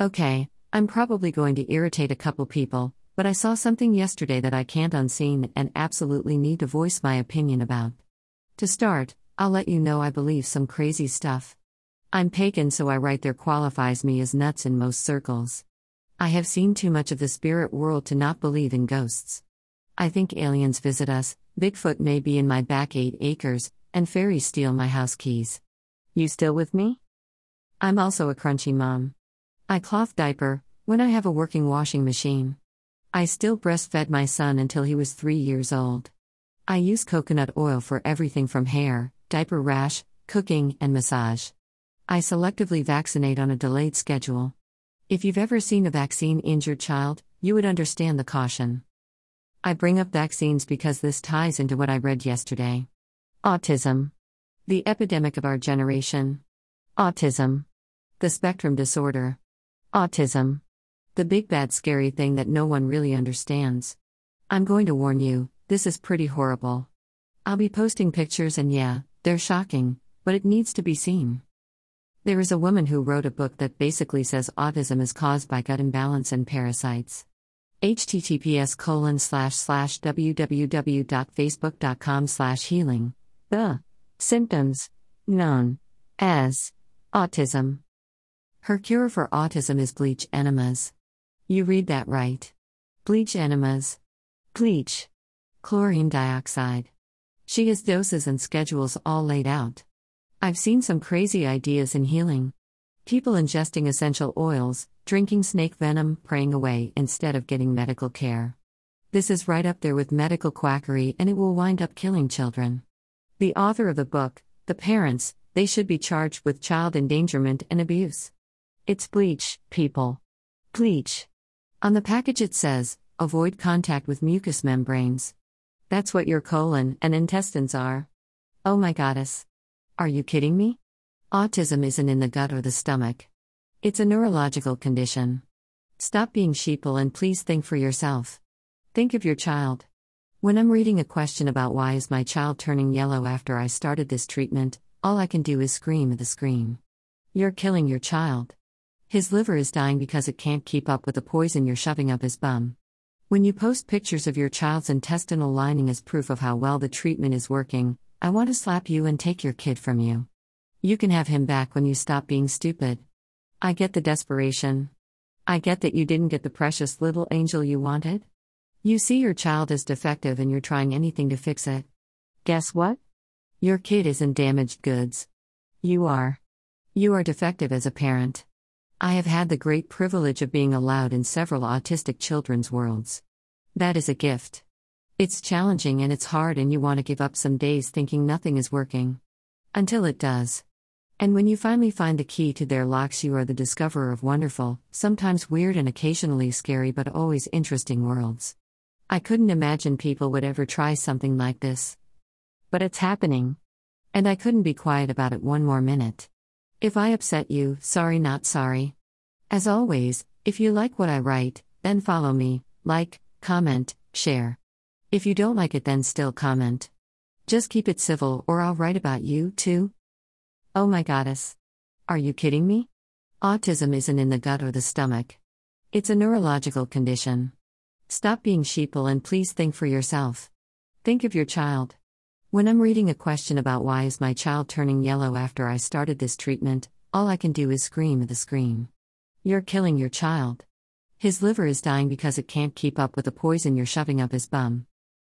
Okay, I'm probably going to irritate a couple people, but I saw something yesterday that I can't unseen and absolutely need to voice my opinion about. To start, I'll let you know I believe some crazy stuff. I'm pagan, so I right there qualifies me as nuts in most circles. I have seen too much of the spirit world to not believe in ghosts. I think aliens visit us, Bigfoot may be in my back eight acres, and fairies steal my house keys. You still with me? I'm also a crunchy mom. I cloth diaper when I have a working washing machine. I still breastfed my son until he was three years old. I use coconut oil for everything from hair, diaper rash, cooking, and massage. I selectively vaccinate on a delayed schedule. If you've ever seen a vaccine injured child, you would understand the caution. I bring up vaccines because this ties into what I read yesterday. Autism. The epidemic of our generation. Autism. The spectrum disorder. Autism. The big bad scary thing that no one really understands. I'm going to warn you, this is pretty horrible. I'll be posting pictures and yeah, they're shocking, but it needs to be seen. There is a woman who wrote a book that basically says autism is caused by gut imbalance and parasites. https colon slash slash www.facebook.com slash healing. The symptoms known as autism. Her cure for autism is bleach enemas. You read that right. Bleach enemas. Bleach. Chlorine dioxide. She has doses and schedules all laid out. I've seen some crazy ideas in healing. People ingesting essential oils, drinking snake venom, praying away instead of getting medical care. This is right up there with medical quackery and it will wind up killing children. The author of the book, the parents, they should be charged with child endangerment and abuse. It's bleach, people. Bleach. On the package it says, avoid contact with mucous membranes. That's what your colon and intestines are. Oh my goddess. Are you kidding me? Autism isn't in the gut or the stomach. It's a neurological condition. Stop being sheeple and please think for yourself. Think of your child. When I'm reading a question about why is my child turning yellow after I started this treatment, all I can do is scream at the screen. You're killing your child. His liver is dying because it can't keep up with the poison you're shoving up his bum. When you post pictures of your child's intestinal lining as proof of how well the treatment is working, I want to slap you and take your kid from you. You can have him back when you stop being stupid. I get the desperation. I get that you didn't get the precious little angel you wanted. You see your child is defective and you're trying anything to fix it. Guess what? Your kid isn't damaged goods. You are. You are defective as a parent. I have had the great privilege of being allowed in several autistic children's worlds. That is a gift. It's challenging and it's hard, and you want to give up some days thinking nothing is working. Until it does. And when you finally find the key to their locks, you are the discoverer of wonderful, sometimes weird and occasionally scary but always interesting worlds. I couldn't imagine people would ever try something like this. But it's happening. And I couldn't be quiet about it one more minute. If I upset you, sorry, not sorry. As always, if you like what I write, then follow me, like, comment, share. If you don't like it, then still comment. Just keep it civil, or I'll write about you, too. Oh my goddess. Are you kidding me? Autism isn't in the gut or the stomach. It's a neurological condition. Stop being sheeple and please think for yourself. Think of your child. When I'm reading a question about why is my child turning yellow after I started this treatment, all I can do is scream at the screen. You're killing your child. His liver is dying because it can't keep up with the poison you're shoving up his bum.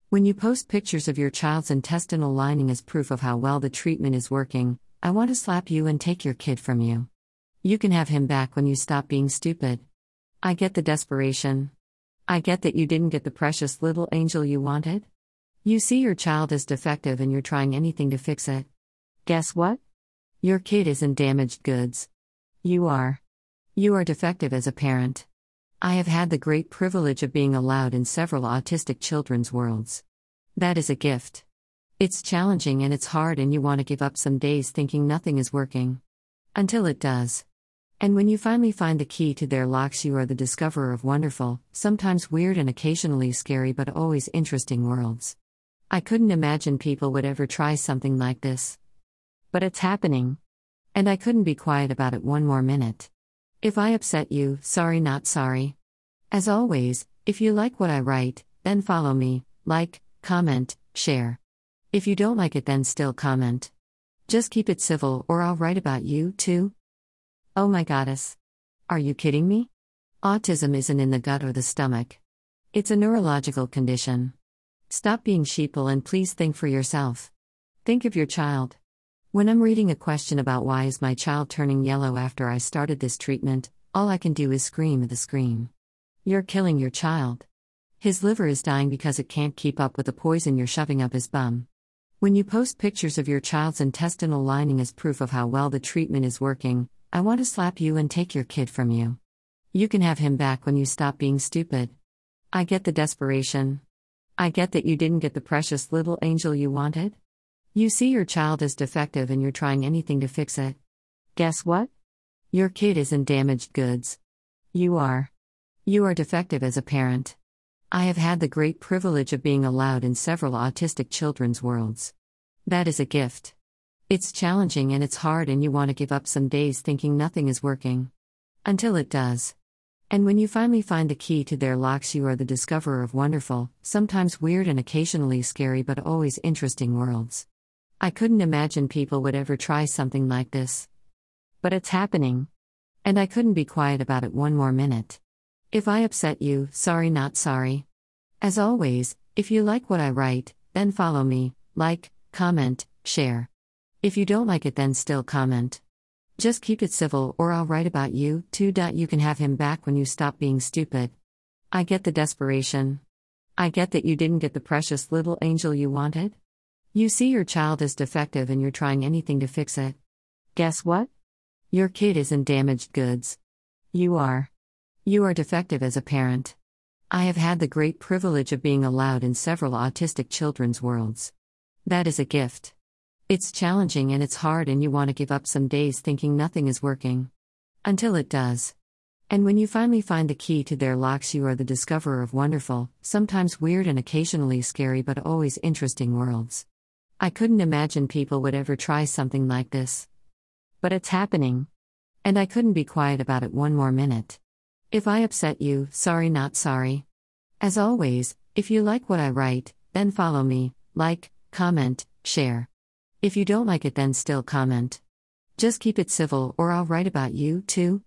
When you post pictures of your child's intestinal lining as proof of how well the treatment is working, I want to slap you and take your kid from you. You can have him back when you stop being stupid. I get the desperation. I get that you didn't get the precious little angel you wanted. You see your child is defective and you're trying anything to fix it. Guess what? Your kid isn't damaged goods. You are. You are defective as a parent. I have had the great privilege of being allowed in several autistic children's worlds. That is a gift. It's challenging and it's hard, and you want to give up some days thinking nothing is working. Until it does. And when you finally find the key to their locks, you are the discoverer of wonderful, sometimes weird and occasionally scary but always interesting worlds. I couldn't imagine people would ever try something like this. But it's happening. And I couldn't be quiet about it one more minute. If I upset you, sorry, not sorry. As always, if you like what I write, then follow me, like, comment, share. If you don't like it, then still comment. Just keep it civil, or I'll write about you, too. Oh my goddess. Are you kidding me? Autism isn't in the gut or the stomach. It's a neurological condition. Stop being sheeple and please think for yourself. Think of your child. When I'm reading a question about why is my child turning yellow after I started this treatment, all I can do is scream at the screen. You're killing your child. His liver is dying because it can't keep up with the poison you're shoving up his bum. When you post pictures of your child's intestinal lining as proof of how well the treatment is working, I want to slap you and take your kid from you. You can have him back when you stop being stupid. I get the desperation. I get that you didn't get the precious little angel you wanted. You see your child is defective and you're trying anything to fix it. Guess what? Your kid isn't damaged goods. You are. You are defective as a parent. I have had the great privilege of being allowed in several autistic children's worlds. That is a gift. It's challenging and it's hard, and you want to give up some days thinking nothing is working. Until it does. And when you finally find the key to their locks, you are the discoverer of wonderful, sometimes weird and occasionally scary but always interesting worlds. I couldn't imagine people would ever try something like this. But it's happening. And I couldn't be quiet about it one more minute. If I upset you, sorry, not sorry. As always, if you like what I write, then follow me, like, comment, share. If you don't like it, then still comment. Just keep it civil, or I'll write about you, too. You can have him back when you stop being stupid. I get the desperation. I get that you didn't get the precious little angel you wanted. You see your child is defective and you're trying anything to fix it. Guess what? Your kid isn't damaged goods. You are. You are defective as a parent. I have had the great privilege of being allowed in several autistic children's worlds. That is a gift. It's challenging and it's hard, and you want to give up some days thinking nothing is working. Until it does. And when you finally find the key to their locks, you are the discoverer of wonderful, sometimes weird and occasionally scary but always interesting worlds. I couldn't imagine people would ever try something like this. But it's happening. And I couldn't be quiet about it one more minute. If I upset you, sorry, not sorry. As always, if you like what I write, then follow me, like, comment, share. If you don't like it, then still comment. Just keep it civil, or I'll write about you, too.